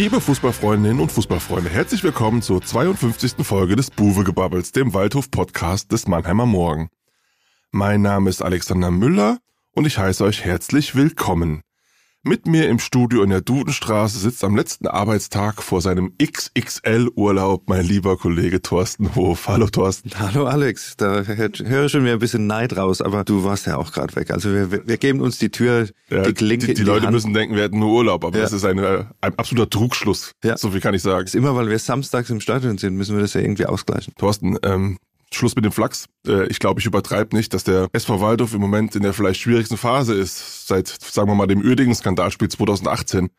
Liebe Fußballfreundinnen und Fußballfreunde, herzlich willkommen zur 52. Folge des Buwe-Gebabbels, dem Waldhof-Podcast des Mannheimer Morgen. Mein Name ist Alexander Müller und ich heiße euch herzlich willkommen. Mit mir im Studio in der Dudenstraße sitzt am letzten Arbeitstag vor seinem XXL-Urlaub mein lieber Kollege Thorsten Hof. Hallo Thorsten. Hallo Alex, da höre ich schon wieder ein bisschen Neid raus, aber du warst ja auch gerade weg. Also wir, wir geben uns die Tür, ja, die Klinke Die, die Leute Hand. müssen denken, wir hätten nur Urlaub, aber ja. das ist eine, ein absoluter Trugschluss. Ja. So viel kann ich sagen. Ist immer, weil wir samstags im Stadion sind, müssen wir das ja irgendwie ausgleichen. Thorsten, ähm, Schluss mit dem Flachs. Äh, ich glaube, ich übertreibe nicht, dass der SV Waldhof im Moment in der vielleicht schwierigsten Phase ist, seit, sagen wir mal, dem Uerdingen-Skandalspiel 2018.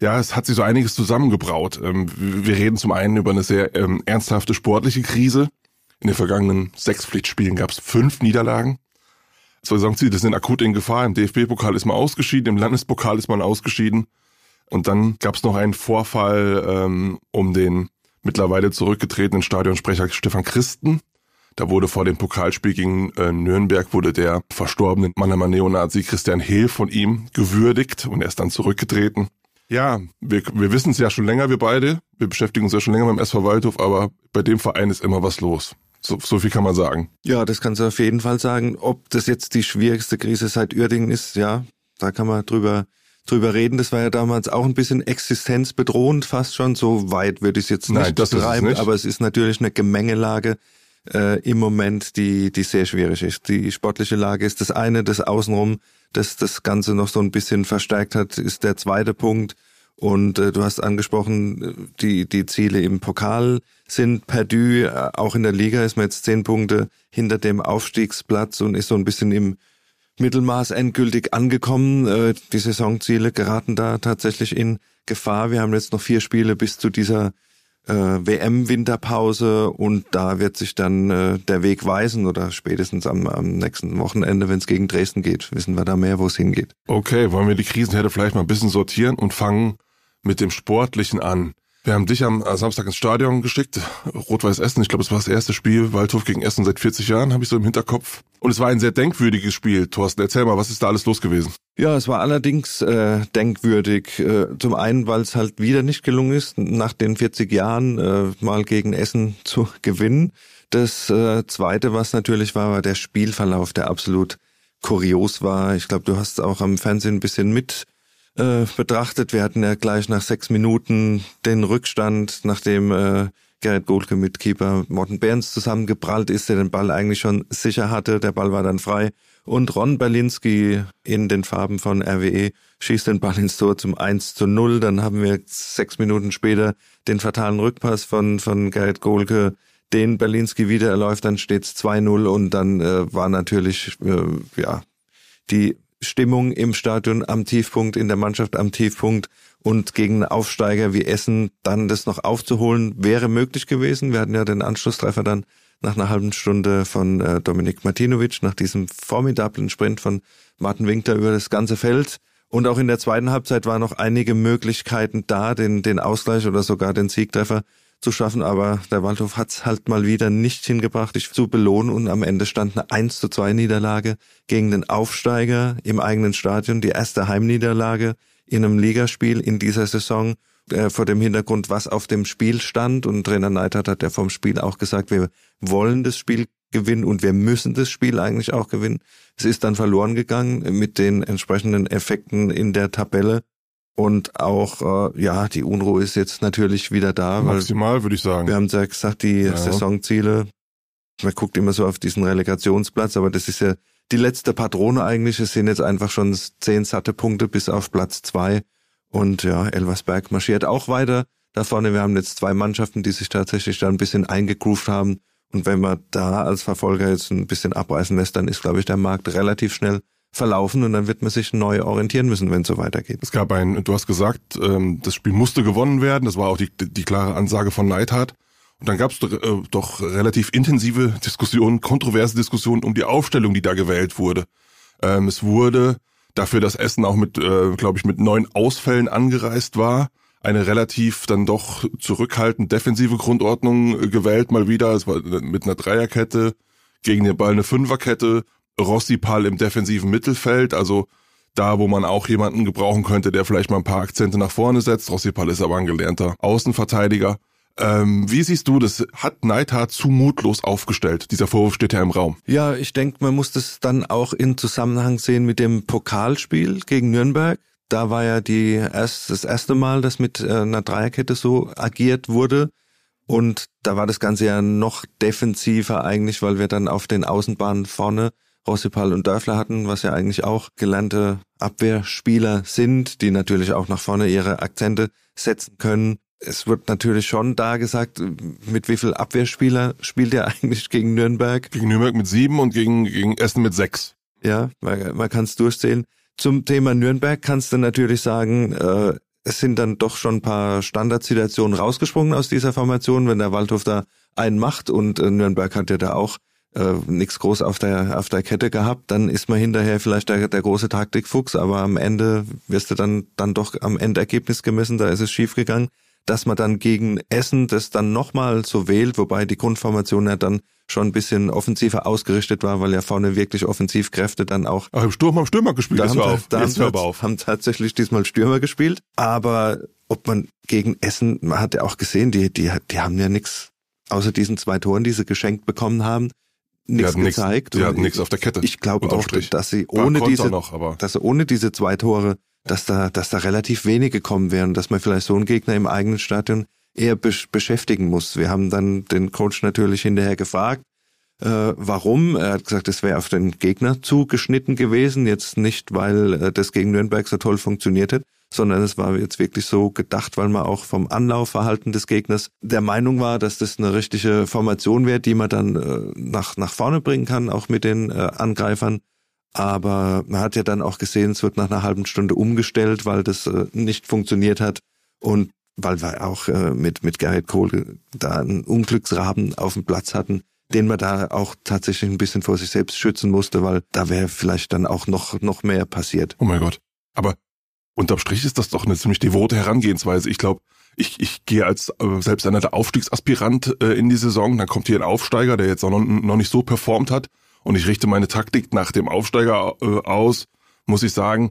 Ja, es hat sich so einiges zusammengebraut. Ähm, wir reden zum einen über eine sehr ähm, ernsthafte sportliche Krise. In den vergangenen sechs Pflichtspielen gab es fünf Niederlagen. Zwei Saisonziele sind akut in Gefahr. Im DFB-Pokal ist man ausgeschieden, im Landespokal ist man ausgeschieden. Und dann gab es noch einen Vorfall ähm, um den mittlerweile zurückgetretenen Stadionsprecher Stefan Christen, da wurde vor dem Pokalspiel gegen äh, Nürnberg wurde der verstorbene Mannheimer Neonazi Christian Hehl von ihm gewürdigt und er ist dann zurückgetreten. Ja, wir, wir wissen es ja schon länger, wir beide. Wir beschäftigen uns ja schon länger beim SV Waldhof, aber bei dem Verein ist immer was los. So, so viel kann man sagen. Ja, das kannst du auf jeden Fall sagen. Ob das jetzt die schwierigste Krise seit Uerdingen ist, ja, da kann man drüber drüber reden. Das war ja damals auch ein bisschen existenzbedrohend, fast schon. So weit würde ich es jetzt nicht Nein, das treiben, ist es nicht. aber es ist natürlich eine Gemengelage äh, im Moment, die, die sehr schwierig ist. Die sportliche Lage ist das eine, das Außenrum, das das Ganze noch so ein bisschen verstärkt hat, ist der zweite Punkt. Und äh, du hast angesprochen, die, die Ziele im Pokal sind perdu. Äh, auch in der Liga ist man jetzt zehn Punkte hinter dem Aufstiegsplatz und ist so ein bisschen im Mittelmaß endgültig angekommen. Äh, die Saisonziele geraten da tatsächlich in Gefahr. Wir haben jetzt noch vier Spiele bis zu dieser äh, WM-Winterpause und da wird sich dann äh, der Weg weisen oder spätestens am, am nächsten Wochenende, wenn es gegen Dresden geht, wissen wir da mehr, wo es hingeht. Okay, wollen wir die Krisenherde vielleicht mal ein bisschen sortieren und fangen mit dem Sportlichen an. Wir haben dich am Samstag ins Stadion geschickt, Rot-Weiß Essen. Ich glaube, es war das erste Spiel Waldhof gegen Essen seit 40 Jahren, habe ich so im Hinterkopf. Und es war ein sehr denkwürdiges Spiel. Thorsten, erzähl mal, was ist da alles los gewesen? Ja, es war allerdings äh, denkwürdig. Äh, zum einen, weil es halt wieder nicht gelungen ist, nach den 40 Jahren äh, mal gegen Essen zu gewinnen. Das äh, Zweite, was natürlich war, war der Spielverlauf, der absolut kurios war. Ich glaube, du hast auch am Fernsehen ein bisschen mit äh, betrachtet. Wir hatten ja gleich nach sechs Minuten den Rückstand, nachdem äh, Gerrit Goldke mit Keeper Morten Behrens zusammengeprallt ist, der den Ball eigentlich schon sicher hatte. Der Ball war dann frei. Und Ron Berlinski in den Farben von RWE schießt den Ball ins Tor zum 1 zu 0. Dann haben wir sechs Minuten später den fatalen Rückpass von, von Gerrit Gohlke, den Berlinski wieder erläuft, dann steht's 2-0 und dann äh, war natürlich, äh, ja, die Stimmung im Stadion am Tiefpunkt, in der Mannschaft am Tiefpunkt und gegen Aufsteiger wie Essen dann das noch aufzuholen, wäre möglich gewesen. Wir hatten ja den Anschlusstreffer dann nach einer halben Stunde von äh, Dominik Martinovic, nach diesem formidablen Sprint von Martin Winkler über das ganze Feld. Und auch in der zweiten Halbzeit waren noch einige Möglichkeiten da, den, den Ausgleich oder sogar den Siegtreffer zu schaffen, aber der Waldhof hat's halt mal wieder nicht hingebracht, dich zu belohnen. Und am Ende stand eine 1 zu 2 Niederlage gegen den Aufsteiger im eigenen Stadion, die erste Heimniederlage in einem Ligaspiel in dieser Saison äh, vor dem Hintergrund, was auf dem Spiel stand und Trainer Neidhardt hat ja vom Spiel auch gesagt, wir wollen das Spiel gewinnen und wir müssen das Spiel eigentlich auch gewinnen. Es ist dann verloren gegangen mit den entsprechenden Effekten in der Tabelle und auch, äh, ja, die Unruhe ist jetzt natürlich wieder da. Maximal, würde ich sagen. Wir haben ja gesagt, die ja. Saisonziele, man guckt immer so auf diesen Relegationsplatz, aber das ist ja die letzte Patrone eigentlich. Es sind jetzt einfach schon zehn satte Punkte bis auf Platz zwei. Und ja, Elversberg marschiert auch weiter da vorne. Wir haben jetzt zwei Mannschaften, die sich tatsächlich da ein bisschen eingegroovt haben. Und wenn man da als Verfolger jetzt ein bisschen abreißen lässt, dann ist, glaube ich, der Markt relativ schnell verlaufen und dann wird man sich neu orientieren müssen, wenn es so weitergeht. Es gab ein, du hast gesagt, ähm, das Spiel musste gewonnen werden. Das war auch die, die klare Ansage von Neidhardt. Und dann gab es äh, doch relativ intensive Diskussionen, kontroverse Diskussionen um die Aufstellung, die da gewählt wurde. Ähm, es wurde dafür, dass Essen auch mit, äh, glaube ich, mit neun Ausfällen angereist war, eine relativ dann doch zurückhaltend defensive Grundordnung gewählt mal wieder. Es war mit einer Dreierkette, gegen den Ball eine Fünferkette, Rossi Pal im defensiven Mittelfeld. Also da, wo man auch jemanden gebrauchen könnte, der vielleicht mal ein paar Akzente nach vorne setzt. Rossipal ist aber ein gelernter Außenverteidiger. Ähm, wie siehst du das? Hat Neidhardt zu mutlos aufgestellt? Dieser Vorwurf steht ja im Raum. Ja, ich denke, man muss das dann auch in Zusammenhang sehen mit dem Pokalspiel gegen Nürnberg. Da war ja die erst, das erste Mal, dass mit äh, einer Dreierkette so agiert wurde. Und da war das Ganze ja noch defensiver eigentlich, weil wir dann auf den Außenbahnen vorne Rossipal und Dörfler hatten, was ja eigentlich auch gelernte Abwehrspieler sind, die natürlich auch nach vorne ihre Akzente setzen können es wird natürlich schon da gesagt, mit wie viel Abwehrspieler spielt er eigentlich gegen Nürnberg? Gegen Nürnberg mit sieben und gegen, gegen Essen mit sechs. Ja, man, man kann es durchzählen. Zum Thema Nürnberg kannst du natürlich sagen, äh, es sind dann doch schon ein paar Standardsituationen rausgesprungen aus dieser Formation, wenn der Waldhof da einen macht und äh, Nürnberg hat ja da auch äh, nichts groß auf der auf der Kette gehabt, dann ist man hinterher vielleicht der, der große Taktikfuchs, aber am Ende wirst du dann dann doch am Endergebnis gemessen, da ist es schief gegangen dass man dann gegen Essen das dann nochmal so wählt, wobei die Grundformation ja dann schon ein bisschen offensiver ausgerichtet war, weil ja vorne wirklich Offensivkräfte dann auch. Ach, im Sturm haben Stürmer gespielt, da haben, auf. Da haben, auf. haben tatsächlich diesmal Stürmer gespielt. Aber ob man gegen Essen, man hat ja auch gesehen, die, die, die haben ja nichts außer diesen zwei Toren, die sie geschenkt bekommen haben, nichts gezeigt. Nix, die hatten nichts auf der Kette. Ich glaube auch, dass sie ohne diese, noch, dass sie ohne diese zwei Tore dass da, dass da relativ wenige kommen werden, dass man vielleicht so einen Gegner im eigenen Stadion eher besch beschäftigen muss. Wir haben dann den Coach natürlich hinterher gefragt, äh, warum. Er hat gesagt, es wäre auf den Gegner zugeschnitten gewesen, jetzt nicht, weil äh, das gegen Nürnberg so toll funktioniert hat, sondern es war jetzt wirklich so gedacht, weil man auch vom Anlaufverhalten des Gegners der Meinung war, dass das eine richtige Formation wäre, die man dann äh, nach, nach vorne bringen kann, auch mit den äh, Angreifern. Aber man hat ja dann auch gesehen, es wird nach einer halben Stunde umgestellt, weil das äh, nicht funktioniert hat. Und weil wir auch äh, mit, mit Gerrit Kohl da einen Unglücksraben auf dem Platz hatten, den man da auch tatsächlich ein bisschen vor sich selbst schützen musste, weil da wäre vielleicht dann auch noch, noch mehr passiert. Oh mein Gott. Aber unterm Strich ist das doch eine ziemlich devote Herangehensweise. Ich glaube, ich, ich gehe als äh, selbst einer der Aufstiegsaspirant äh, in die Saison, dann kommt hier ein Aufsteiger, der jetzt auch noch, noch nicht so performt hat und ich richte meine Taktik nach dem Aufsteiger äh, aus, muss ich sagen,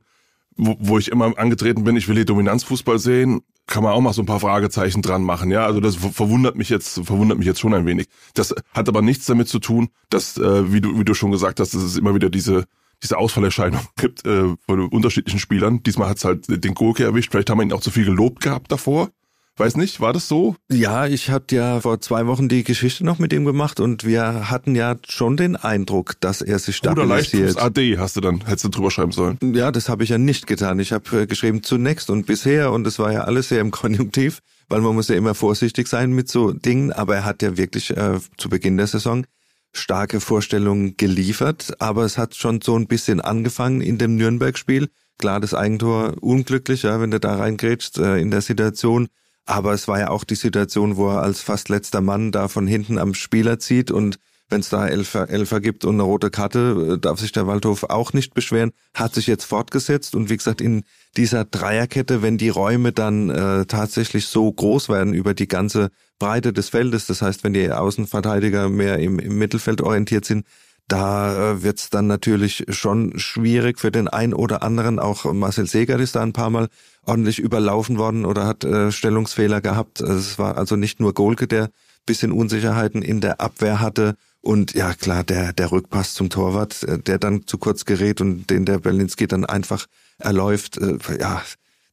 wo, wo ich immer angetreten bin, ich will hier Dominanzfußball sehen, kann man auch mal so ein paar Fragezeichen dran machen. Ja, also das verwundert mich jetzt, verwundert mich jetzt schon ein wenig. Das hat aber nichts damit zu tun, dass, äh, wie du, wie du schon gesagt hast, dass es immer wieder diese diese Ausfallerscheinung gibt äh, von unterschiedlichen Spielern. Diesmal hat's halt den Gurke erwischt. Vielleicht haben wir ihn auch zu viel gelobt gehabt davor. Weiß nicht, war das so? Ja, ich hatte ja vor zwei Wochen die Geschichte noch mit ihm gemacht und wir hatten ja schon den Eindruck, dass er sich stabilisiert. Oder AD hast du dann, hättest du drüber schreiben sollen. Ja, das habe ich ja nicht getan. Ich habe äh, geschrieben zunächst und bisher und es war ja alles sehr im Konjunktiv, weil man muss ja immer vorsichtig sein mit so Dingen, aber er hat ja wirklich äh, zu Beginn der Saison starke Vorstellungen geliefert, aber es hat schon so ein bisschen angefangen in dem Nürnberg-Spiel. Klar, das Eigentor unglücklich, ja, wenn du da reingrätschst äh, in der Situation aber es war ja auch die Situation, wo er als fast letzter Mann da von hinten am Spieler zieht und wenn es da Elfer, Elfer gibt und eine rote Karte, äh, darf sich der Waldhof auch nicht beschweren. Hat sich jetzt fortgesetzt und wie gesagt, in dieser Dreierkette, wenn die Räume dann äh, tatsächlich so groß werden über die ganze Breite des Feldes, das heißt, wenn die Außenverteidiger mehr im, im Mittelfeld orientiert sind, da äh, wird's dann natürlich schon schwierig für den einen oder anderen. Auch Marcel Seger ist da ein paar Mal ordentlich überlaufen worden oder hat äh, Stellungsfehler gehabt. Es war also nicht nur Golke, der bisschen Unsicherheiten in der Abwehr hatte. Und ja, klar, der, der Rückpass zum Torwart, äh, der dann zu kurz gerät und den der Berlinski dann einfach erläuft. Äh, ja,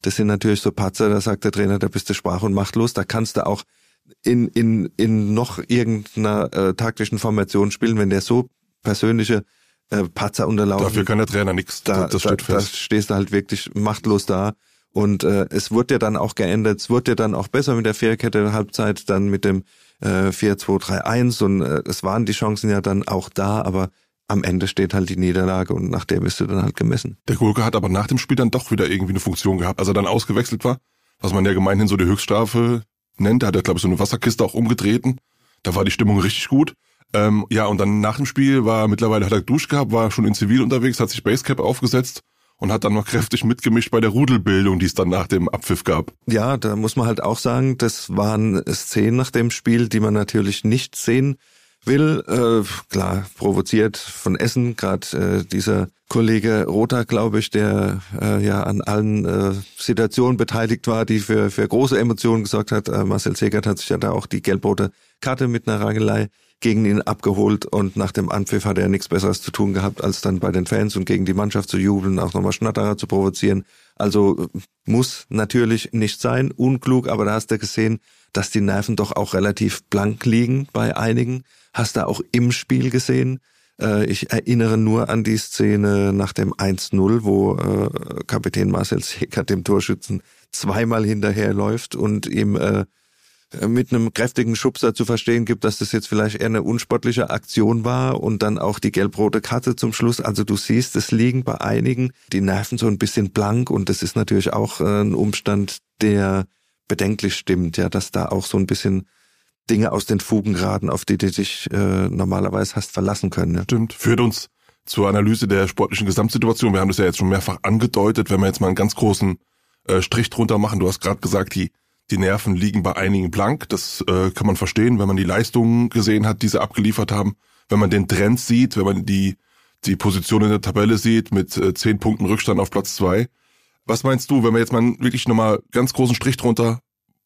das sind natürlich so Patzer, da sagt der Trainer, da bist du sprach- und machtlos. Da kannst du auch in, in, in noch irgendeiner äh, taktischen Formation spielen, wenn der so persönliche äh, Patzer unterlaufen. Dafür kann der Trainer nichts. Da, das steht da, fest. Da stehst du halt wirklich machtlos da. Und äh, es wurde ja dann auch geändert, es wurde ja dann auch besser mit der Viererkette Halbzeit, dann mit dem äh, 4-2-3-1 und äh, es waren die Chancen ja dann auch da, aber am Ende steht halt die Niederlage und nach der bist du dann halt gemessen. Der Gurke hat aber nach dem Spiel dann doch wieder irgendwie eine Funktion gehabt, als er dann ausgewechselt war, was man ja gemeinhin so die Höchststrafe nennt. Da hat er, glaube ich, so eine Wasserkiste auch umgetreten. Da war die Stimmung richtig gut. Ähm, ja, und dann nach dem Spiel war mittlerweile hat er Dusch gehabt, war schon in Zivil unterwegs, hat sich Basecap aufgesetzt und hat dann noch kräftig mitgemischt bei der Rudelbildung, die es dann nach dem Abpfiff gab. Ja, da muss man halt auch sagen, das waren Szenen nach dem Spiel, die man natürlich nicht sehen will. Äh, klar, provoziert von Essen, gerade äh, dieser Kollege Rother, glaube ich, der äh, ja an allen äh, Situationen beteiligt war, die für, für große Emotionen gesorgt hat. Äh, Marcel Segert hat sich ja da auch die gelb-rote Karte mit einer Rangelei gegen ihn abgeholt und nach dem Anpfiff hat er nichts Besseres zu tun gehabt, als dann bei den Fans und gegen die Mannschaft zu jubeln, auch nochmal Schnatterer zu provozieren. Also muss natürlich nicht sein, unklug, aber da hast du gesehen, dass die Nerven doch auch relativ blank liegen bei einigen. Hast du auch im Spiel gesehen. Äh, ich erinnere nur an die Szene nach dem 1-0, wo äh, Kapitän Marcel Secker dem Torschützen zweimal hinterherläuft und ihm äh, mit einem kräftigen Schubser zu verstehen gibt, dass das jetzt vielleicht eher eine unsportliche Aktion war und dann auch die gelb-rote Karte zum Schluss. Also du siehst, es liegen bei einigen die Nerven so ein bisschen blank und das ist natürlich auch ein Umstand, der bedenklich stimmt, ja, dass da auch so ein bisschen Dinge aus den Fugen geraten, auf die du dich äh, normalerweise hast verlassen können. Ja. Stimmt, führt uns zur Analyse der sportlichen Gesamtsituation. Wir haben das ja jetzt schon mehrfach angedeutet, wenn wir jetzt mal einen ganz großen äh, Strich drunter machen. Du hast gerade gesagt, die, die Nerven liegen bei einigen blank. Das äh, kann man verstehen, wenn man die Leistungen gesehen hat, die sie abgeliefert haben. Wenn man den Trend sieht, wenn man die, die Position in der Tabelle sieht mit äh, zehn Punkten Rückstand auf Platz zwei. Was meinst du, wenn wir jetzt mal wirklich nochmal ganz großen Strich drunter,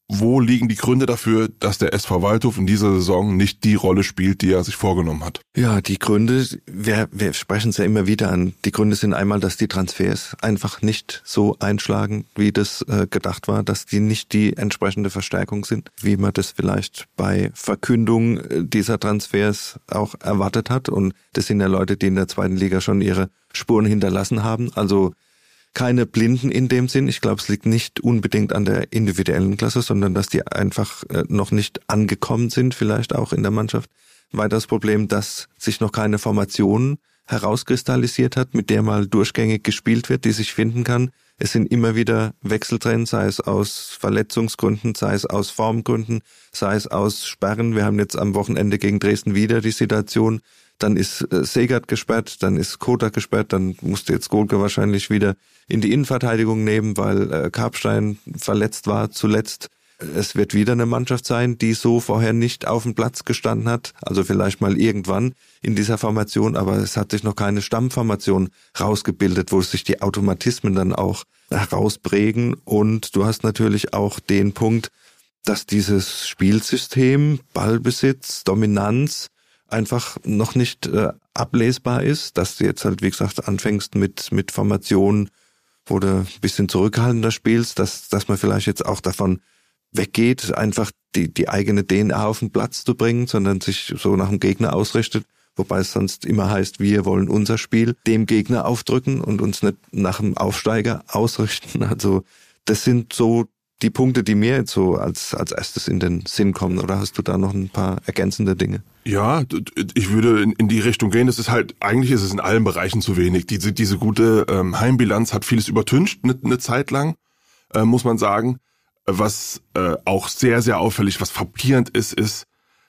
wo liegen die Gründe dafür, dass der SV Waldhof in dieser Saison nicht die Rolle spielt, die er sich vorgenommen hat? Ja, die Gründe, wir, wir sprechen es ja immer wieder an. Die Gründe sind einmal, dass die Transfers einfach nicht so einschlagen, wie das äh, gedacht war, dass die nicht die entsprechende Verstärkung sind, wie man das vielleicht bei Verkündung äh, dieser Transfers auch erwartet hat. Und das sind ja Leute, die in der zweiten Liga schon ihre Spuren hinterlassen haben. Also keine Blinden in dem Sinn. Ich glaube, es liegt nicht unbedingt an der individuellen Klasse, sondern dass die einfach äh, noch nicht angekommen sind, vielleicht auch in der Mannschaft. Weiteres Problem, dass sich noch keine Formation herauskristallisiert hat, mit der mal durchgängig gespielt wird, die sich finden kann. Es sind immer wieder Wechsel drin, sei es aus Verletzungsgründen, sei es aus Formgründen, sei es aus Sperren. Wir haben jetzt am Wochenende gegen Dresden wieder die Situation, dann ist äh, Segert gesperrt, dann ist Kota gesperrt, dann musste jetzt Golke wahrscheinlich wieder in die Innenverteidigung nehmen, weil äh, Karpstein verletzt war zuletzt. Es wird wieder eine Mannschaft sein, die so vorher nicht auf dem Platz gestanden hat. Also vielleicht mal irgendwann in dieser Formation, aber es hat sich noch keine Stammformation rausgebildet, wo sich die Automatismen dann auch herausprägen. Und du hast natürlich auch den Punkt, dass dieses Spielsystem, Ballbesitz, Dominanz einfach noch nicht äh, ablesbar ist, dass du jetzt halt, wie gesagt, anfängst mit, mit Formationen, wo du ein bisschen zurückhaltender spielst, dass, dass man vielleicht jetzt auch davon weggeht, einfach die, die eigene DNA auf den Platz zu bringen, sondern sich so nach dem Gegner ausrichtet, wobei es sonst immer heißt, wir wollen unser Spiel dem Gegner aufdrücken und uns nicht nach dem Aufsteiger ausrichten. Also das sind so die Punkte, die mir jetzt so als, als erstes in den Sinn kommen. Oder hast du da noch ein paar ergänzende Dinge? Ja, ich würde in, die Richtung gehen. Das ist halt, eigentlich ist es in allen Bereichen zu wenig. Diese, diese gute ähm, Heimbilanz hat vieles übertüncht, eine, eine Zeit lang, äh, muss man sagen. Was äh, auch sehr, sehr auffällig, was frappierend ist, ist,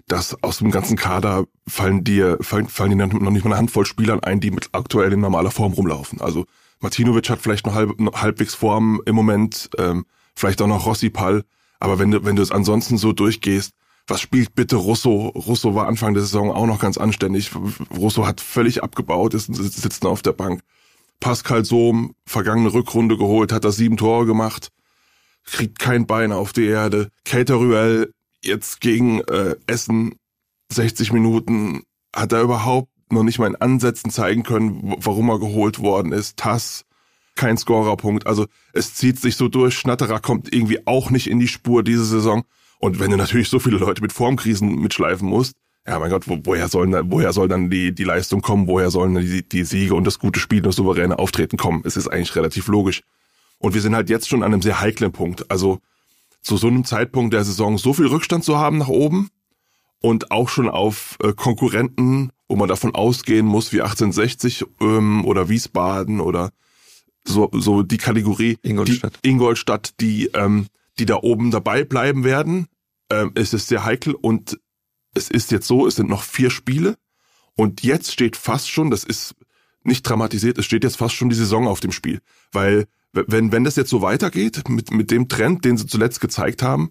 dass aus dem ganzen Kader fallen dir, fallen, fallen dir noch nicht mal eine Handvoll Spielern ein, die mit aktuell in normaler Form rumlaufen. Also Martinovic hat vielleicht noch halb, noch halbwegs Form im Moment, ähm, vielleicht auch noch Rossi Pall. Aber wenn du, wenn du es ansonsten so durchgehst, was spielt bitte Russo? Russo war Anfang der Saison auch noch ganz anständig. Russo hat völlig abgebaut, ist sitzt auf der Bank. Pascal Sohm, vergangene Rückrunde geholt, hat da sieben Tore gemacht, kriegt kein Bein auf die Erde. Cater jetzt gegen äh, Essen 60 Minuten, hat er überhaupt noch nicht mal in Ansätzen zeigen können, warum er geholt worden ist. Tass, kein Scorerpunkt. Also es zieht sich so durch. Schnatterer kommt irgendwie auch nicht in die Spur diese Saison. Und wenn du natürlich so viele Leute mit Formkrisen mitschleifen musst, ja mein Gott, wo, woher sollen dann, woher soll dann die, die Leistung kommen, woher sollen die, die Siege und das gute Spiel und das souveräne Auftreten kommen? Es ist eigentlich relativ logisch. Und wir sind halt jetzt schon an einem sehr heiklen Punkt. Also zu so einem Zeitpunkt der Saison so viel Rückstand zu haben nach oben und auch schon auf äh, Konkurrenten, wo man davon ausgehen muss, wie 1860 ähm, oder Wiesbaden oder so, so die Kategorie Ingolstadt, die, Ingolstadt, die, ähm, die da oben dabei bleiben werden. Ähm, es ist sehr heikel und es ist jetzt so, es sind noch vier Spiele. Und jetzt steht fast schon, das ist nicht dramatisiert, es steht jetzt fast schon die Saison auf dem Spiel, weil wenn wenn das jetzt so weitergeht mit mit dem Trend, den sie zuletzt gezeigt haben,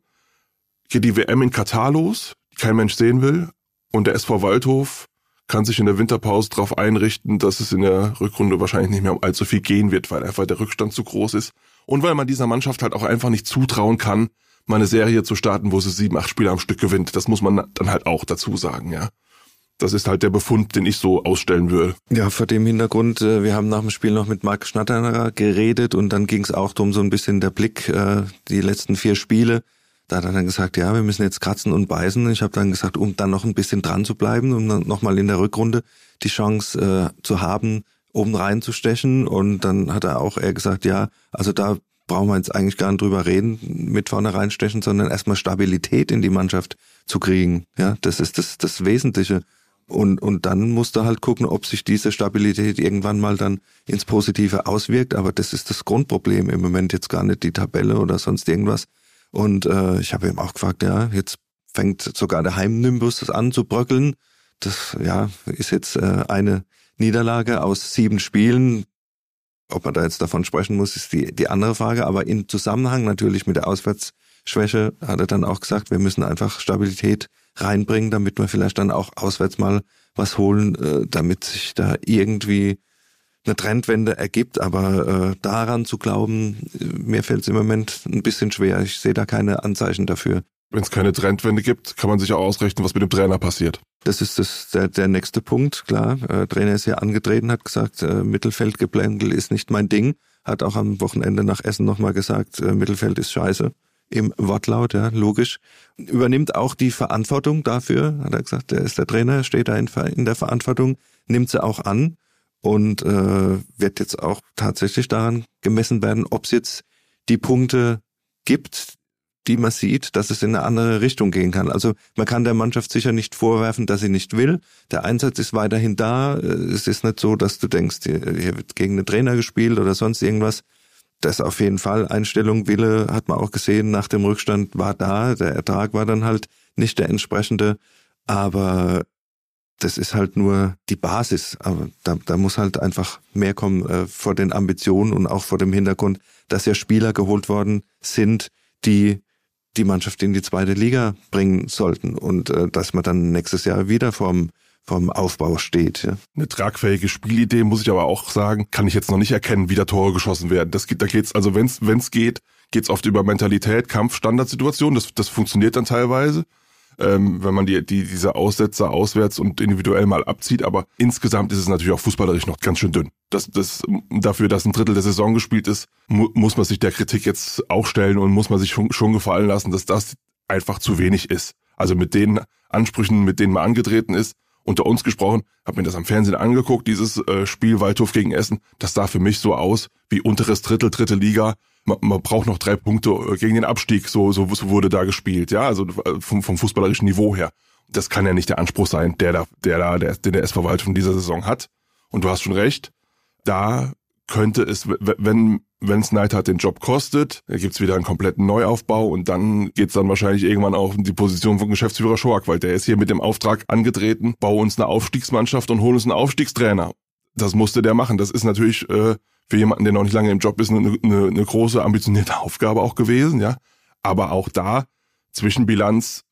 geht die WM in Katar los, die kein Mensch sehen will. Und der SV Waldhof kann sich in der Winterpause darauf einrichten, dass es in der Rückrunde wahrscheinlich nicht mehr um allzu viel gehen wird, weil einfach der Rückstand zu groß ist. Und weil man dieser Mannschaft halt auch einfach nicht zutrauen kann, mal eine Serie zu starten, wo sie sieben, acht Spiele am Stück gewinnt. Das muss man dann halt auch dazu sagen, ja. Das ist halt der Befund, den ich so ausstellen würde. Ja, vor dem Hintergrund, äh, wir haben nach dem Spiel noch mit Marc Schnatterer geredet und dann ging es auch darum, so ein bisschen der Blick, äh, die letzten vier Spiele. Da hat er dann gesagt, ja, wir müssen jetzt kratzen und beißen. Ich habe dann gesagt, um dann noch ein bisschen dran zu bleiben, um dann nochmal in der Rückrunde die Chance äh, zu haben, oben reinzustechen. Und dann hat er auch er gesagt, ja, also da brauchen wir jetzt eigentlich gar nicht drüber reden, mit vorne reinstechen, sondern erstmal Stabilität in die Mannschaft zu kriegen. Ja, das ist das, das Wesentliche. Und, und dann musst du halt gucken, ob sich diese Stabilität irgendwann mal dann ins Positive auswirkt. Aber das ist das Grundproblem im Moment jetzt gar nicht die Tabelle oder sonst irgendwas. Und äh, ich habe ihm auch gefragt, ja, jetzt fängt sogar der Heimnimbus an zu bröckeln. Das ja ist jetzt äh, eine Niederlage aus sieben Spielen. Ob man da jetzt davon sprechen muss, ist die, die andere Frage. Aber in Zusammenhang natürlich mit der Auswärtsschwäche hat er dann auch gesagt, wir müssen einfach Stabilität reinbringen, damit wir vielleicht dann auch auswärts mal was holen, äh, damit sich da irgendwie eine Trendwende ergibt. Aber äh, daran zu glauben, äh, mir fällt es im Moment ein bisschen schwer. Ich sehe da keine Anzeichen dafür. Wenn es keine Trendwende gibt, kann man sich auch ausrechnen, was mit dem Trainer passiert. Das ist das, der, der nächste Punkt, klar. Äh, Trainer ist ja angetreten, hat gesagt, äh, Mittelfeldgeplänkel ist nicht mein Ding. Hat auch am Wochenende nach Essen nochmal gesagt, äh, Mittelfeld ist scheiße im Wortlaut, ja, logisch. Übernimmt auch die Verantwortung dafür, hat er gesagt, er ist der Trainer, steht da in, in der Verantwortung, nimmt sie auch an und äh, wird jetzt auch tatsächlich daran gemessen werden, ob es jetzt die Punkte gibt, die man sieht, dass es in eine andere Richtung gehen kann. Also man kann der Mannschaft sicher nicht vorwerfen, dass sie nicht will. Der Einsatz ist weiterhin da. Es ist nicht so, dass du denkst, hier wird gegen einen Trainer gespielt oder sonst irgendwas das auf jeden Fall Einstellung, Wille, hat man auch gesehen, nach dem Rückstand war da, der Ertrag war dann halt nicht der entsprechende, aber das ist halt nur die Basis. Aber da, da muss halt einfach mehr kommen äh, vor den Ambitionen und auch vor dem Hintergrund, dass ja Spieler geholt worden sind, die die Mannschaft in die zweite Liga bringen sollten und äh, dass man dann nächstes Jahr wieder vorm vom Aufbau steht. Ja. Eine tragfähige Spielidee, muss ich aber auch sagen, kann ich jetzt noch nicht erkennen, wie da Tore geschossen werden. Das geht, da geht's, also wenn's, wenn's geht, geht's oft über Mentalität, Kampf, Standardsituation. Das, das funktioniert dann teilweise. Ähm, wenn man die, die, diese Aussetzer auswärts und individuell mal abzieht, aber insgesamt ist es natürlich auch fußballerisch noch ganz schön dünn. Das, das, dafür, dass ein Drittel der Saison gespielt ist, mu muss man sich der Kritik jetzt auch stellen und muss man sich schon, schon gefallen lassen, dass das einfach zu wenig ist. Also mit den Ansprüchen, mit denen man angetreten ist, unter uns gesprochen, habe mir das am Fernsehen angeguckt, dieses äh, Spiel Waldhof gegen Essen. Das sah für mich so aus wie unteres Drittel, dritte Liga. Man, man braucht noch drei Punkte äh, gegen den Abstieg, so, so, wurde da gespielt, ja, also äh, vom, vom fußballerischen Niveau her. Das kann ja nicht der Anspruch sein, der da, der da, der, den der SV Waldhof in dieser Saison hat. Und du hast schon recht, da könnte es, wenn wenn Neidhardt den Job kostet, dann gibt's wieder einen kompletten Neuaufbau und dann geht's dann wahrscheinlich irgendwann auch in die Position von Geschäftsführer Schoak, weil der ist hier mit dem Auftrag angetreten, bau uns eine Aufstiegsmannschaft und hol uns einen Aufstiegstrainer. Das musste der machen. Das ist natürlich äh, für jemanden, der noch nicht lange im Job ist, eine, eine, eine große, ambitionierte Aufgabe auch gewesen, ja. Aber auch da, Zwischenbilanz,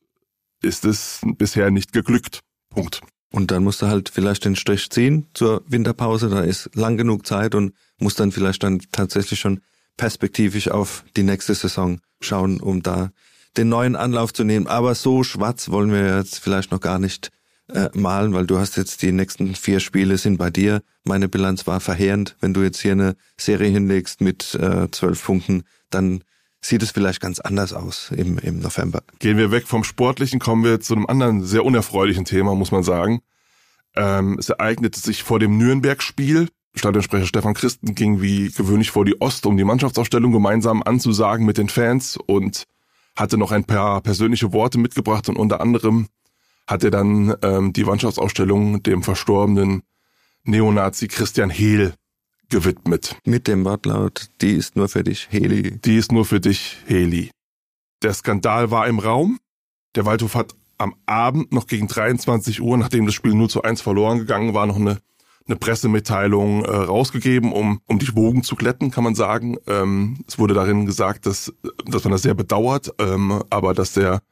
ist es bisher nicht geglückt. Punkt. Und dann musst du halt vielleicht den Strich ziehen zur Winterpause, da ist lang genug Zeit und muss dann vielleicht dann tatsächlich schon perspektivisch auf die nächste Saison schauen, um da den neuen Anlauf zu nehmen. Aber so schwarz wollen wir jetzt vielleicht noch gar nicht äh, malen, weil du hast jetzt die nächsten vier Spiele sind bei dir. Meine Bilanz war verheerend. Wenn du jetzt hier eine Serie hinlegst mit äh, zwölf Punkten, dann sieht es vielleicht ganz anders aus im, im November. Gehen wir weg vom Sportlichen, kommen wir zu einem anderen sehr unerfreulichen Thema, muss man sagen. Ähm, es ereignete sich vor dem Nürnberg-Spiel. Stadionsprecher Stefan Christen ging wie gewöhnlich vor die Ost, um die Mannschaftsausstellung gemeinsam anzusagen mit den Fans und hatte noch ein paar persönliche Worte mitgebracht und unter anderem hat er dann ähm, die Mannschaftsausstellung dem verstorbenen Neonazi Christian Hehl gewidmet. Mit dem Wortlaut, die ist nur für dich, Heli. Die ist nur für dich, Heli. Der Skandal war im Raum. Der Waldhof hat am Abend noch gegen 23 Uhr, nachdem das Spiel nur zu eins verloren gegangen war, noch eine, eine Pressemitteilung äh, rausgegeben, um, um die Wogen zu glätten, kann man sagen. Ähm, es wurde darin gesagt, dass, dass man das sehr bedauert, ähm, aber dass der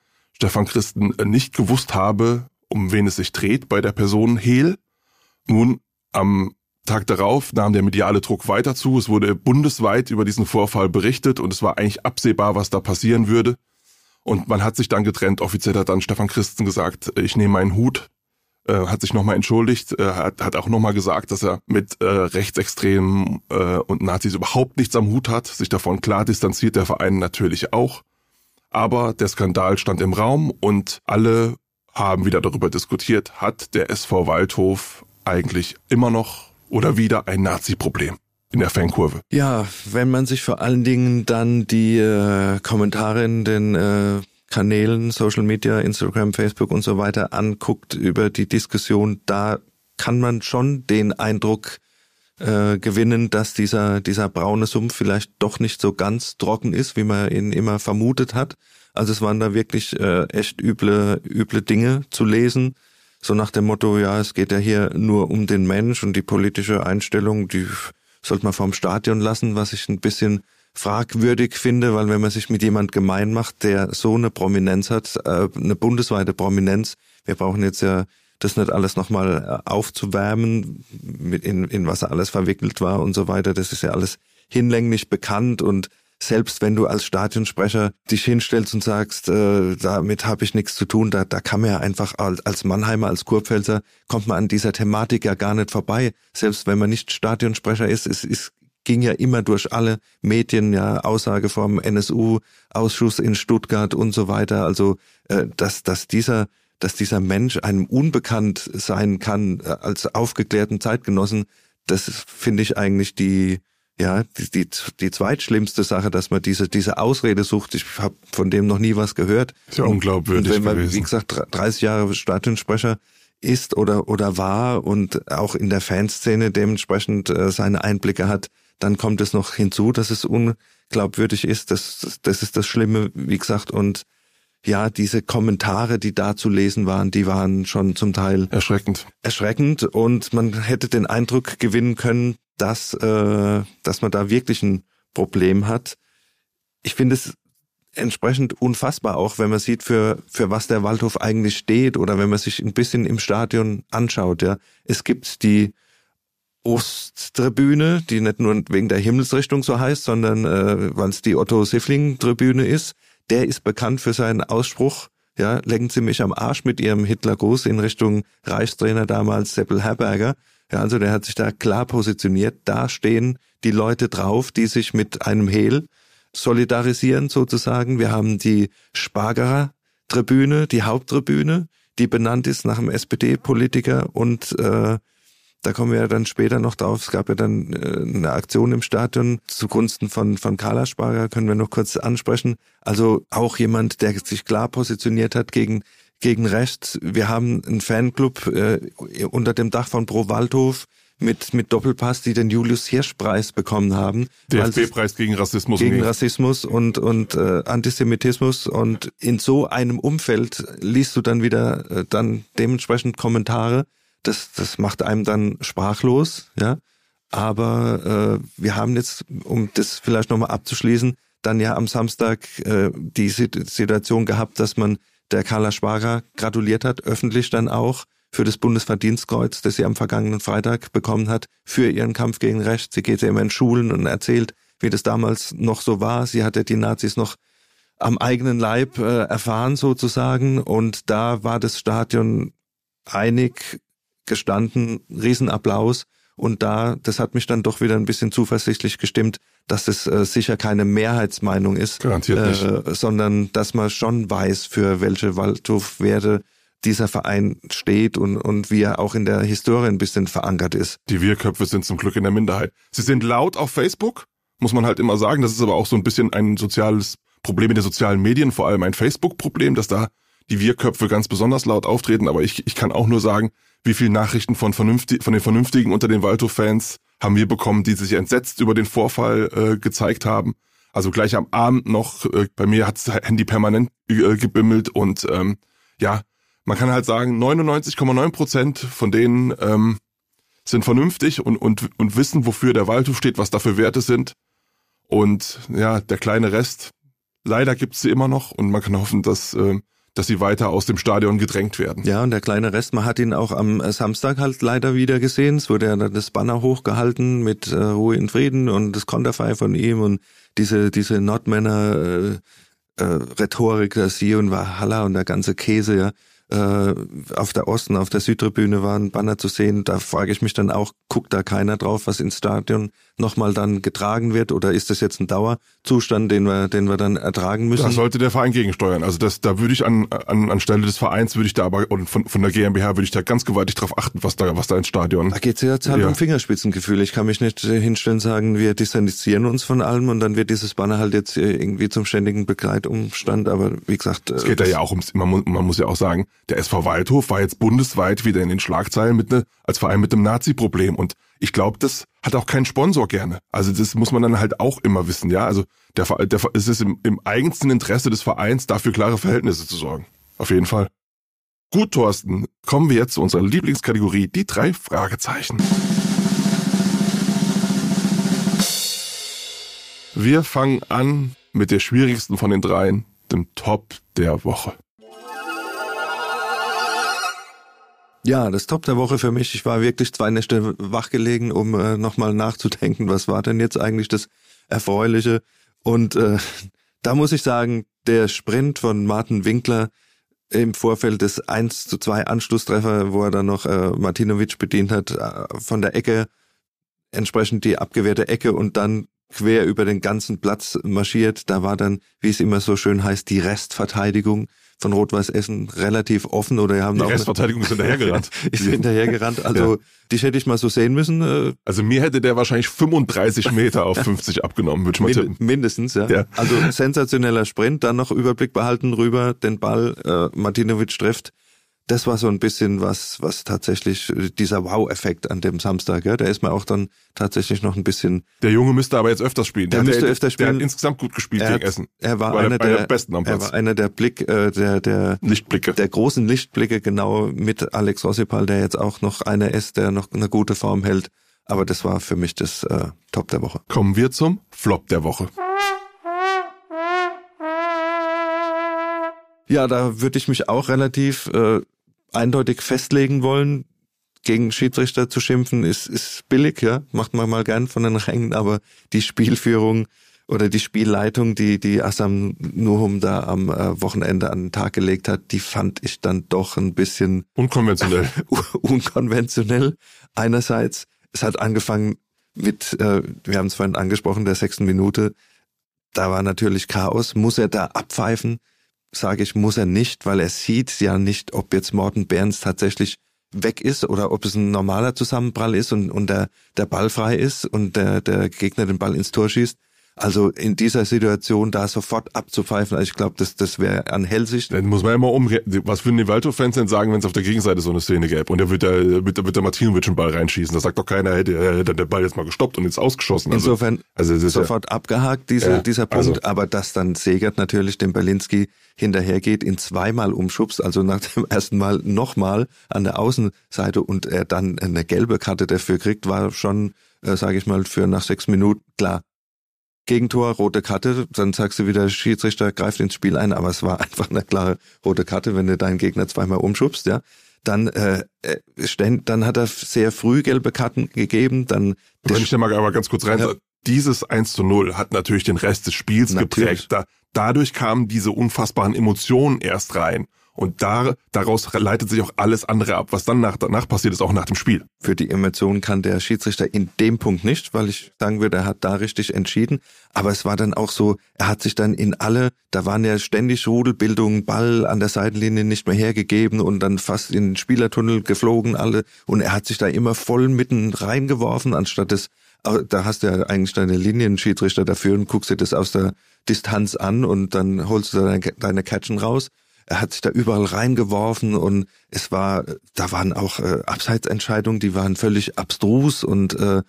Stefan Christen nicht gewusst habe um wen es sich dreht bei der Person Hehl. Nun, am Tag darauf nahm der mediale Druck weiter zu. Es wurde bundesweit über diesen Vorfall berichtet und es war eigentlich absehbar, was da passieren würde. Und man hat sich dann getrennt. Offiziell hat dann Stefan Christen gesagt, ich nehme meinen Hut, äh, hat sich nochmal entschuldigt, äh, hat, hat auch nochmal gesagt, dass er mit äh, Rechtsextremen äh, und Nazis überhaupt nichts am Hut hat, sich davon klar distanziert, der Verein natürlich auch. Aber der Skandal stand im Raum und alle haben wieder darüber diskutiert, hat der SV Waldhof eigentlich immer noch oder wieder ein Nazi-Problem in der Fankurve. Ja, wenn man sich vor allen Dingen dann die äh, Kommentare in den äh, Kanälen, Social Media, Instagram, Facebook und so weiter anguckt über die Diskussion, da kann man schon den Eindruck äh, gewinnen, dass dieser, dieser braune Sumpf vielleicht doch nicht so ganz trocken ist, wie man ihn immer vermutet hat. Also es waren da wirklich äh, echt üble, üble Dinge zu lesen so nach dem Motto, ja, es geht ja hier nur um den Mensch und die politische Einstellung, die sollte man vom Stadion lassen, was ich ein bisschen fragwürdig finde, weil wenn man sich mit jemand gemein macht, der so eine Prominenz hat, äh, eine bundesweite Prominenz, wir brauchen jetzt ja das nicht alles nochmal äh, aufzuwärmen, in, in was er alles verwickelt war und so weiter, das ist ja alles hinlänglich bekannt und selbst wenn du als Stadionsprecher dich hinstellst und sagst, äh, damit habe ich nichts zu tun, da, da kann man ja einfach als, als Mannheimer, als Kurpfälzer, kommt man an dieser Thematik ja gar nicht vorbei. Selbst wenn man nicht Stadionsprecher ist, es, es ging ja immer durch alle Medien, ja, Aussage vom NSU-Ausschuss in Stuttgart und so weiter. Also, äh, dass, dass dieser dass dieser Mensch einem unbekannt sein kann äh, als aufgeklärten Zeitgenossen, das finde ich eigentlich die ja, die, die, die zweitschlimmste Sache, dass man diese, diese Ausrede sucht, ich habe von dem noch nie was gehört. Ist ja unglaubwürdig. Und wenn man, gewesen. wie gesagt, 30 Jahre Stadionsprecher ist oder, oder war und auch in der Fanszene dementsprechend äh, seine Einblicke hat, dann kommt es noch hinzu, dass es unglaubwürdig ist. Das, das ist das Schlimme, wie gesagt, und ja, diese Kommentare, die da zu lesen waren, die waren schon zum Teil erschreckend. Erschreckend und man hätte den Eindruck gewinnen können, dass, äh, dass man da wirklich ein Problem hat. Ich finde es entsprechend unfassbar auch, wenn man sieht, für, für was der Waldhof eigentlich steht oder wenn man sich ein bisschen im Stadion anschaut. Ja, Es gibt die Osttribüne, die nicht nur wegen der Himmelsrichtung so heißt, sondern äh, weil es die Otto-Siffling-Tribüne ist. Der ist bekannt für seinen Ausspruch, ja, lecken Sie mich am Arsch mit Ihrem Hitlergruß in Richtung Reichstrainer damals Seppel Herberger. Ja, also der hat sich da klar positioniert. Da stehen die Leute drauf, die sich mit einem Hehl solidarisieren sozusagen. Wir haben die Spargerer Tribüne, die Haupttribüne, die benannt ist nach einem SPD-Politiker und äh, da kommen wir ja dann später noch drauf. Es gab ja dann äh, eine Aktion im Stadion zugunsten von, von Carla Sparger, können wir noch kurz ansprechen. Also auch jemand, der sich klar positioniert hat gegen gegen rechts. Wir haben einen Fanclub äh, unter dem Dach von Pro Waldhof mit, mit Doppelpass, die den Julius Hirsch Preis bekommen haben. DFB-Preis gegen Rassismus. Gegen Rassismus und, und äh, Antisemitismus. Und in so einem Umfeld liest du dann wieder äh, dann dementsprechend Kommentare. Das, das macht einem dann sprachlos, ja. Aber äh, wir haben jetzt, um das vielleicht nochmal abzuschließen, dann ja am Samstag äh, die Situation gehabt, dass man der Carla Schwager gratuliert hat, öffentlich dann auch für das Bundesverdienstkreuz, das sie am vergangenen Freitag bekommen hat, für ihren Kampf gegen Recht. Sie geht ja immer in Schulen und erzählt, wie das damals noch so war. Sie hatte die Nazis noch am eigenen Leib äh, erfahren sozusagen und da war das Stadion einig gestanden, Riesenapplaus und da, das hat mich dann doch wieder ein bisschen zuversichtlich gestimmt, dass es äh, sicher keine Mehrheitsmeinung ist. Äh, sondern dass man schon weiß, für welche Waldhofwerte dieser Verein steht und, und wie er auch in der Historie ein bisschen verankert ist. Die Wir-Köpfe sind zum Glück in der Minderheit. Sie sind laut auf Facebook, muss man halt immer sagen. Das ist aber auch so ein bisschen ein soziales Problem in den sozialen Medien, vor allem ein Facebook-Problem, dass da die Wir-Köpfe ganz besonders laut auftreten. Aber ich, ich kann auch nur sagen, wie viele Nachrichten von, vernünftig, von den Vernünftigen unter den Waldhof-Fans haben wir bekommen, die sich entsetzt über den Vorfall äh, gezeigt haben. Also gleich am Abend noch, äh, bei mir hat das Handy permanent äh, gebimmelt und ähm, ja, man kann halt sagen, 99,9 Prozent von denen ähm, sind vernünftig und, und, und wissen, wofür der Waldhof steht, was da für Werte sind. Und ja, der kleine Rest, leider gibt's sie immer noch und man kann hoffen, dass äh, dass sie weiter aus dem Stadion gedrängt werden. Ja, und der kleine Rest, man hat ihn auch am äh, Samstag halt leider wieder gesehen. Es wurde ja das Banner hochgehalten mit äh, Ruhe in Frieden und das Konterfei von ihm und diese, diese Nordmänner äh, äh, das hier und Valhalla und der ganze Käse, ja äh, auf der Osten, auf der Südtribüne waren Banner zu sehen. Da frage ich mich dann auch, guckt da keiner drauf, was ins Stadion nochmal dann getragen wird? Oder ist das jetzt ein Dauerzustand, den wir, den wir dann ertragen müssen? Da sollte der Verein gegensteuern. Also das, da würde ich an, an, anstelle des Vereins würde ich da aber und von, von der GmbH würde ich da ganz gewaltig drauf achten, was da, was da ins Stadion. Da geht's jetzt halt ja. um Fingerspitzengefühl. Ich kann mich nicht hinstellen und sagen, wir distanzieren uns von allem und dann wird dieses Banner halt jetzt irgendwie zum ständigen Begleitumstand. Aber wie gesagt, es geht da ja auch ums, man muss, man muss ja auch sagen, der SV Waldhof war jetzt bundesweit wieder in den Schlagzeilen mit ne, als Verein mit einem Nazi-Problem und ich glaube, das hat auch kein Sponsor gerne. Also das muss man dann halt auch immer wissen, ja. Also der, der, es ist im, im eigensten Interesse des Vereins, dafür klare Verhältnisse zu sorgen. Auf jeden Fall. Gut, Thorsten, kommen wir jetzt zu unserer Lieblingskategorie, die drei Fragezeichen. Wir fangen an mit der schwierigsten von den dreien, dem Top der Woche. Ja, das Top der Woche für mich. Ich war wirklich zwei Nächte wachgelegen, um äh, nochmal nachzudenken, was war denn jetzt eigentlich das Erfreuliche. Und äh, da muss ich sagen, der Sprint von Martin Winkler im Vorfeld des 1 zu 2 Anschlusstreffer, wo er dann noch äh, Martinovic bedient hat, äh, von der Ecke, entsprechend die abgewehrte Ecke und dann quer über den ganzen Platz marschiert. Da war dann, wie es immer so schön heißt, die Restverteidigung von Rot-Weiß Essen relativ offen oder haben die auch Restverteidigung ist hinterhergerannt. ist hinterhergerannt. Also ja. dich hätte ich mal so sehen müssen. Äh, also mir hätte der wahrscheinlich 35 Meter auf 50 abgenommen, würde ich mal Mind tippen. Mindestens, ja. ja. Also sensationeller Sprint, dann noch Überblick behalten rüber, den Ball, äh, Martinovic trifft das war so ein bisschen was, was tatsächlich äh, dieser Wow-Effekt an dem Samstag, ja, der ist mir auch dann tatsächlich noch ein bisschen. Der Junge müsste aber jetzt öfters spielen. Der, der müsste öfter spielen. Der hat insgesamt gut gespielt er gegen Essen. Er war, war einer der, der, besten am Platz. Er war einer der Blick, äh, der, der Lichtblicke, der großen Lichtblicke genau mit Alex Rossipal, der jetzt auch noch einer ist, der noch eine gute Form hält. Aber das war für mich das äh, Top der Woche. Kommen wir zum Flop der Woche. Ja, da würde ich mich auch relativ äh, eindeutig festlegen wollen. Gegen Schiedsrichter zu schimpfen ist, ist billig, ja, macht man mal gern von den Rängen, aber die Spielführung oder die Spielleitung, die die Assam Nuhum da am äh, Wochenende an den Tag gelegt hat, die fand ich dann doch ein bisschen unkonventionell. unkonventionell. Einerseits, es hat angefangen mit, äh, wir haben es vorhin angesprochen, der sechsten Minute. Da war natürlich Chaos. Muss er da abpfeifen? Sage ich, muss er nicht, weil er sieht ja nicht, ob jetzt Morten Berns tatsächlich weg ist oder ob es ein normaler Zusammenprall ist und, und der, der Ball frei ist und der, der Gegner den Ball ins Tor schießt. Also in dieser Situation da sofort abzupfeifen, also ich glaube, das, das wäre an Hellsicht. Dann muss man immer um, was würden die Waldhof-Fans denn sagen, wenn es auf der Gegenseite so eine Szene gäbe und der wird der, wird, wird der Martinovic einen Ball reinschießen. Da sagt doch keiner, hätte, hätte der Ball jetzt mal gestoppt und jetzt ausgeschossen. Also, Insofern also sofort ja, abgehakt, diese, ja, dieser Punkt. Also, aber dass dann Segert natürlich dem Berlinski hinterhergeht, ihn zweimal umschubst, also nach dem ersten Mal nochmal an der Außenseite und er dann eine gelbe Karte dafür kriegt, war schon, äh, sage ich mal, für nach sechs Minuten klar Gegentor, rote Karte, dann sagst du wieder, Schiedsrichter greift ins Spiel ein, aber es war einfach eine klare rote Karte, wenn du deinen Gegner zweimal umschubst, ja. Dann, äh, äh dann hat er sehr früh gelbe Karten gegeben, dann. Wenn ich da mal aber ganz kurz rein, ja. dieses 1 zu 0 hat natürlich den Rest des Spiels natürlich. geprägt. Da, dadurch kamen diese unfassbaren Emotionen erst rein. Und da, daraus leitet sich auch alles andere ab, was dann nach, danach passiert ist, auch nach dem Spiel. Für die Emotionen kann der Schiedsrichter in dem Punkt nicht, weil ich sagen würde, er hat da richtig entschieden. Aber es war dann auch so, er hat sich dann in alle, da waren ja ständig Rudelbildungen, Ball an der Seitenlinie nicht mehr hergegeben und dann fast in den Spielertunnel geflogen alle. Und er hat sich da immer voll mitten reingeworfen, anstatt des da hast du ja eigentlich deine Linienschiedsrichter dafür und guckst dir das aus der Distanz an und dann holst du deine, deine Catchen raus er hat sich da überall reingeworfen und es war, da waren auch äh, Abseitsentscheidungen, die waren völlig abstrus und äh,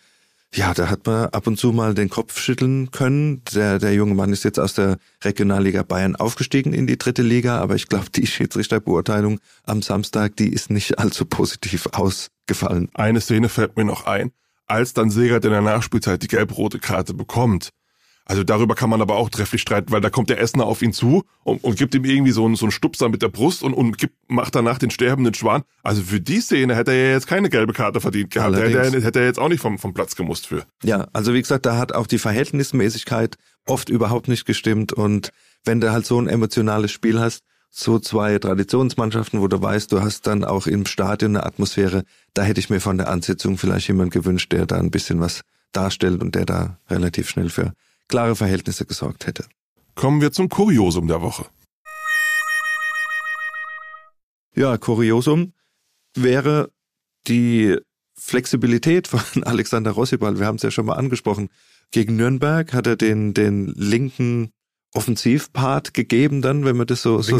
ja, da hat man ab und zu mal den Kopf schütteln können. Der, der junge Mann ist jetzt aus der Regionalliga Bayern aufgestiegen in die dritte Liga, aber ich glaube, die Schiedsrichterbeurteilung am Samstag, die ist nicht allzu positiv ausgefallen. Eine Szene fällt mir noch ein. Als dann Segert in der Nachspielzeit die gelb-rote Karte bekommt, Also darüber kann man aber auch trefflich streiten, weil da kommt der Essener auf ihn zu und, und gibt ihm irgendwie so einen, so einen Stupser mit der Brust und, und gibt, macht danach den sterbenden Schwan. Also für die Szene hätte er ja jetzt keine gelbe Karte verdient gehabt. Hätte er, hätte er jetzt auch nicht vom, vom Platz gemusst für. Ja, also wie gesagt, da hat auch die Verhältnismäßigkeit oft überhaupt nicht gestimmt und wenn du halt so ein emotionales Spiel hast, so zwei Traditionsmannschaften, wo du weißt, du hast dann auch im Stadion eine Atmosphäre, da hätte ich mir von der Ansetzung vielleicht jemand gewünscht, der da ein bisschen was darstellt und der da relativ schnell für klare Verhältnisse gesorgt hätte. Kommen wir zum Kuriosum der Woche. Ja, Kuriosum wäre die Flexibilität von Alexander Rossibal. Wir haben es ja schon mal angesprochen. Gegen Nürnberg hat er den, den linken Offensivpart gegeben dann, wenn man das so, so,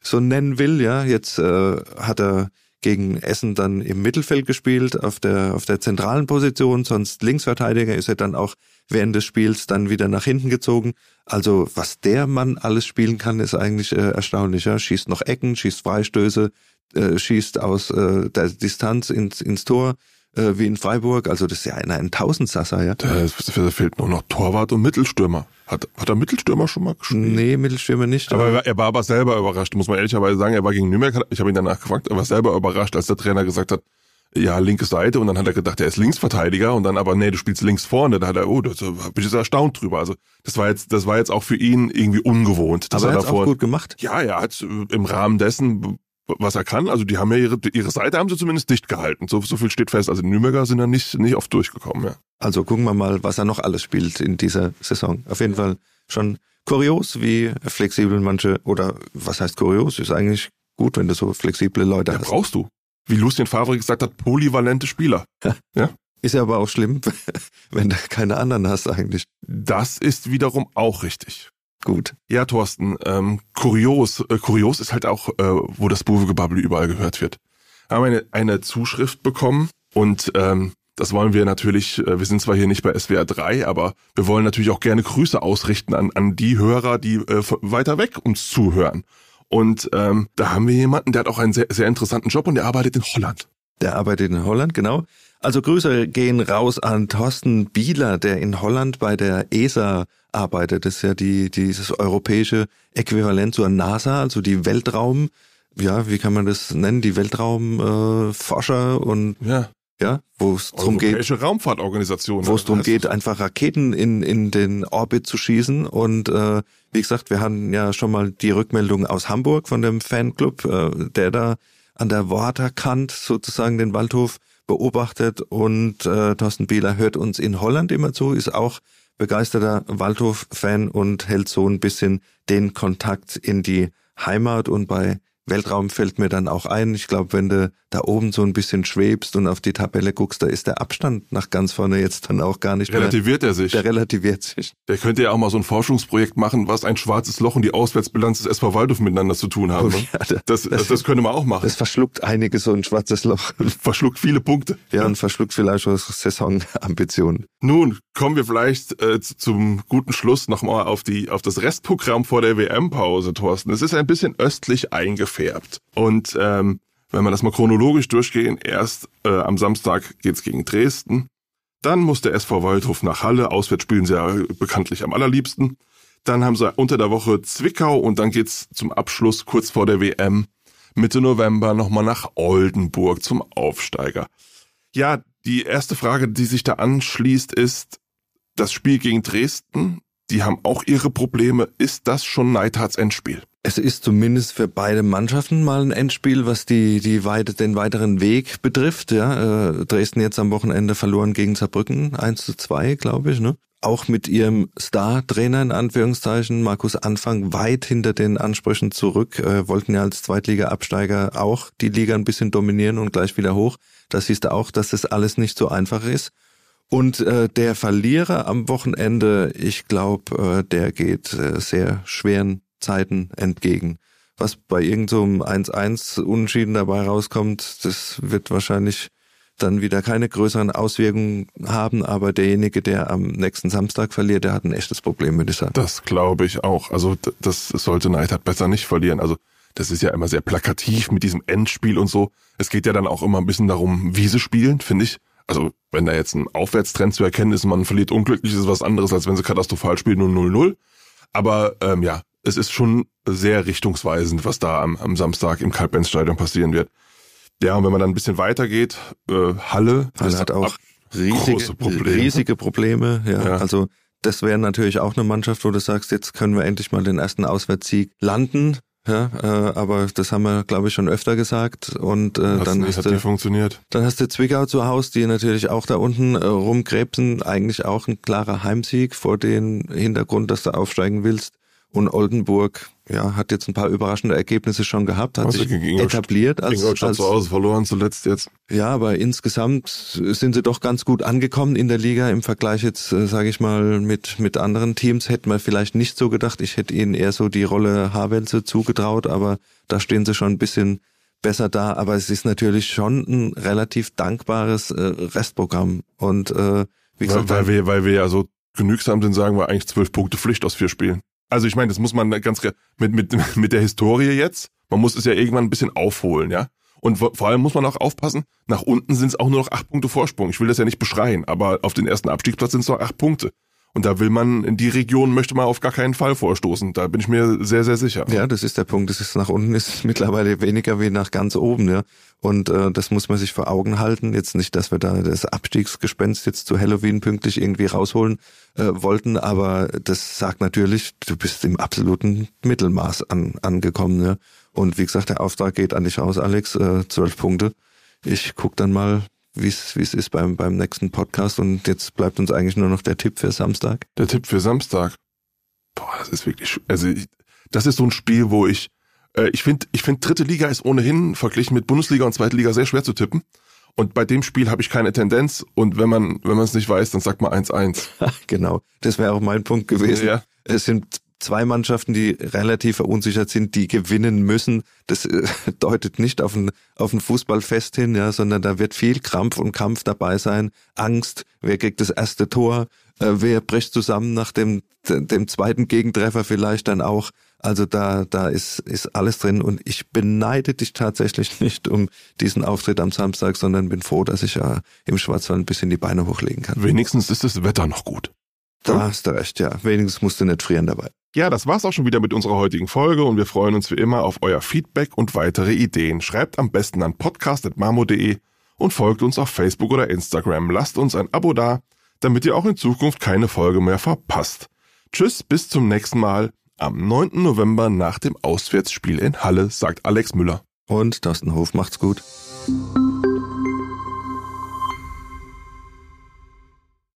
so nennen will. Ja, jetzt äh, hat er gegen Essen dann im Mittelfeld gespielt, auf der, auf der zentralen Position, sonst Linksverteidiger ist er dann auch während des Spiels dann wieder nach hinten gezogen. Also was der Mann alles spielen kann, ist eigentlich äh, erstaunlich. Ja? Schießt noch Ecken, schießt Freistöße, äh, schießt aus äh, der Distanz ins, ins Tor äh, wie in Freiburg. Also das ist ja ein, ein Tausendsasser. Ja? Da fehlt nur noch Torwart und Mittelstürmer. Hat, hat er Mittelstürmer schon mal gespielt? Nee, Mittelstürmer nicht. Aber, aber er war aber selber überrascht, muss man ehrlicherweise sagen. Er war gegen Nürnberg, ich habe ihn danach gefragt, er war selber überrascht, als der Trainer gesagt hat, ja, linke Seite und dann hat er gedacht, er ist Linksverteidiger und dann aber, nee, du spielst links vorne. Da hat er, oh, da bin ich jetzt erstaunt drüber. Also das war jetzt, das war jetzt auch für ihn irgendwie ungewohnt. Dass aber er hat auch gut gemacht. Ja, er hat im Rahmen dessen, was er kann, also die haben ja ihre, ihre Seite haben sie zumindest dicht gehalten. So, so viel steht fest. Also Nürnberger sind da nicht, nicht oft durchgekommen, ja. Also gucken wir mal, was er noch alles spielt in dieser Saison. Auf jeden Fall schon kurios, wie flexibel manche, oder was heißt kurios, ist eigentlich gut, wenn du so flexible Leute ja, hast. brauchst du. Wie Lucien Favre gesagt hat, polyvalente Spieler. ja. Ist ja aber auch schlimm, wenn du keine anderen hast eigentlich. Das ist wiederum auch richtig. Gut. Ja, Thorsten, ähm, kurios, äh, kurios ist halt auch, äh, wo das Buwegebabbel überall gehört wird. Wir haben eine, eine Zuschrift bekommen und ähm, das wollen wir natürlich, äh, wir sind zwar hier nicht bei SWR 3, aber wir wollen natürlich auch gerne Grüße ausrichten an, an die Hörer, die äh, weiter weg uns zuhören. Und ähm, da haben wir jemanden, der hat auch einen sehr, sehr interessanten Job und der arbeitet in Holland. Der arbeitet in Holland, genau. Also Grüße gehen raus an Thorsten Bieler, der in Holland bei der ESA arbeitet. Das ist ja die, dieses europäische Äquivalent zur NASA, also die Weltraum, ja, wie kann man das nennen? Die Weltraumforscher äh, und ja ja, wo es darum geht, Raumfahrtorganisation, wo es darum geht, einfach Raketen in in den Orbit zu schießen und äh, wie gesagt, wir hatten ja schon mal die Rückmeldung aus Hamburg von dem Fanclub, äh, der da an der Waterkant sozusagen den Waldhof beobachtet und äh, Thorsten Bieler hört uns in Holland immer zu, ist auch begeisterter Waldhof-Fan und hält so ein bisschen den Kontakt in die Heimat und bei Weltraum fällt mir dann auch ein. Ich glaube, wenn du da oben so ein bisschen schwebst und auf die Tabelle guckst, da ist der Abstand nach ganz vorne jetzt dann auch gar nicht relativiert mehr. er sich. Der relativiert sich. Der könnte ja auch mal so ein Forschungsprojekt machen, was ein schwarzes Loch und die Auswärtsbilanz des SV Waldhof miteinander zu tun haben. Oh, ja, das, das, das, könnte man auch machen. Das verschluckt einige so ein schwarzes Loch. Verschluckt viele Punkte. Ja, und verschluckt vielleicht auch Saisonambitionen. Nun kommen wir vielleicht äh, zum guten Schluss nochmal auf die auf das Restprogramm vor der WM-Pause, Thorsten. Es ist ein bisschen östlich eingefärbt gefärbt. Und ähm, wenn wir das mal chronologisch durchgehen, erst äh, am Samstag geht's gegen Dresden. Dann muss der SV Waldhof nach Halle. Auswärts spielen sie ja bekanntlich am allerliebsten. Dann haben sie unter der Woche Zwickau und dann geht's zum Abschluss kurz vor der WM Mitte November nochmal nach Oldenburg zum Aufsteiger. Ja, die erste Frage, die sich da anschließt, ist das Spiel gegen Dresden. Die haben auch ihre Probleme. Ist das schon Neidhards Endspiel? Es ist zumindest für beide Mannschaften mal ein Endspiel, was die, die weite, den weiteren Weg betrifft. Ja, äh, Dresden jetzt am Wochenende verloren gegen Saarbrücken, 1 zu 2, glaube ich. Ne? Auch mit ihrem Star-Trainer in Anführungszeichen, Markus Anfang, weit hinter den Ansprüchen zurück, äh, wollten ja als Zweitliga-Absteiger auch die Liga ein bisschen dominieren und gleich wieder hoch. Da siehst du auch, dass das alles nicht so einfach ist. Und äh, der Verlierer am Wochenende, ich glaube, äh, der geht äh, sehr schweren Zeiten entgegen. Was bei irgendeinem so 1-1 Unentschieden dabei rauskommt, das wird wahrscheinlich dann wieder keine größeren Auswirkungen haben, aber derjenige, der am nächsten Samstag verliert, der hat ein echtes Problem, würde ich sagen. Das glaube ich auch. Also das sollte Neidhardt besser nicht verlieren. Also das ist ja immer sehr plakativ mit diesem Endspiel und so. Es geht ja dann auch immer ein bisschen darum, wie sie spielen, finde ich. Also wenn da jetzt ein Aufwärtstrend zu erkennen ist, man verliert unglücklich, ist was anderes, als wenn sie katastrophal spielen und 0-0. Aber ähm, ja, es ist schon sehr richtungsweisend, was da am, am Samstag im Karl-Benz-Stadion passieren wird. Ja, und wenn man dann ein bisschen weitergeht, äh, Halle, Halle hat auch riesige Probleme. riesige Probleme. Ja, ja. also das wäre natürlich auch eine Mannschaft, wo du sagst, jetzt können wir endlich mal den ersten Auswärtssieg landen. Ja, äh, aber das haben wir, glaube ich, schon öfter gesagt. Und äh, Hat's dann nicht, hast hat du, funktioniert. dann hast du Zwickau zu Hause, die natürlich auch da unten äh, rumkrebsen. Eigentlich auch ein klarer Heimsieg vor dem Hintergrund, dass du aufsteigen willst. Und Oldenburg, ja, hat jetzt ein paar überraschende Ergebnisse schon gehabt, hat Also sich etabliert als, Ingolstadt als zu Hause verloren zuletzt jetzt. ja, aber insgesamt sind sie doch ganz gut angekommen in der Liga im Vergleich jetzt, äh, sage ich mal, mit mit anderen Teams. Hätten wir vielleicht nicht so gedacht. Ich hätte ihnen eher so die Rolle Havelze zugetraut, aber da stehen sie schon ein bisschen besser da. Aber es ist natürlich schon ein relativ dankbares äh, Restprogramm. Und äh, wie Weil, gesagt, weil wir, weil wir ja so genügsam sind, sagen wir eigentlich zwölf Punkte Pflicht aus vier Spielen. Also ich meine, das muss man ganz mit, mit, mit der Historie jetzt, man muss es ja irgendwann ein bisschen aufholen, ja. Und vor allem muss man auch aufpassen, nach unten sind es auch nur noch acht Punkte Vorsprung. Ich will das ja nicht beschreien, aber auf den ersten Abstiegsplatz sind es noch acht Punkte. Und da will man, in die Region möchte man auf gar keinen Fall vorstoßen. Da bin ich mir sehr, sehr sicher. Ja, das ist der Punkt. Das ist nach unten ist mittlerweile weniger wie nach ganz oben, ja. Und äh, das muss man sich vor Augen halten. Jetzt nicht, dass wir da das Abstiegsgespenst jetzt zu Halloween pünktlich irgendwie rausholen äh, wollten, aber das sagt natürlich, du bist im absoluten Mittelmaß an, angekommen, ja. Und wie gesagt, der Auftrag geht an dich aus, Alex, äh, zwölf Punkte. Ich guck dann mal, wie es ist beim beim nächsten Podcast. Und jetzt bleibt uns eigentlich nur noch der Tipp für Samstag. Der Tipp für Samstag. Boah, das ist wirklich, also ich, das ist so ein Spiel, wo ich, äh, ich finde, ich finde dritte Liga ist ohnehin verglichen mit Bundesliga und zweite Liga sehr schwer zu tippen. Und bei dem Spiel habe ich keine Tendenz. Und wenn man, wenn man es nicht weiß, dann sagt man 1-1. genau, das wäre auch mein Punkt gewesen. Ja. Es sind zwei Mannschaften, die relativ verunsichert sind, die gewinnen müssen. Das äh, deutet nicht auf ein, auf ein Fußballfest hin, ja, sondern da wird viel Krampf und Kampf dabei sein. Angst, wer kriegt das erste Tor, äh, wer bricht zusammen nach dem, dem zweiten Gegentreffer vielleicht dann auch. Also da, da ist, ist alles drin und ich beneide dich tatsächlich nicht um diesen Auftritt am Samstag, sondern bin froh, dass ich ja im Schwarzwald ein bisschen die Beine hochlegen kann. Wenigstens ist das Wetter noch gut. Da hast du recht, ja. Wenigstens musst du nicht frieren dabei. Ja, das war's auch schon wieder mit unserer heutigen Folge und wir freuen uns wie immer auf euer Feedback und weitere Ideen. Schreibt am besten an podcast.marmo.de und folgt uns auf Facebook oder Instagram. Lasst uns ein Abo da, damit ihr auch in Zukunft keine Folge mehr verpasst. Tschüss, bis zum nächsten Mal. Am 9. November nach dem Auswärtsspiel in Halle, sagt Alex Müller. Und Thorsten Hof macht's gut.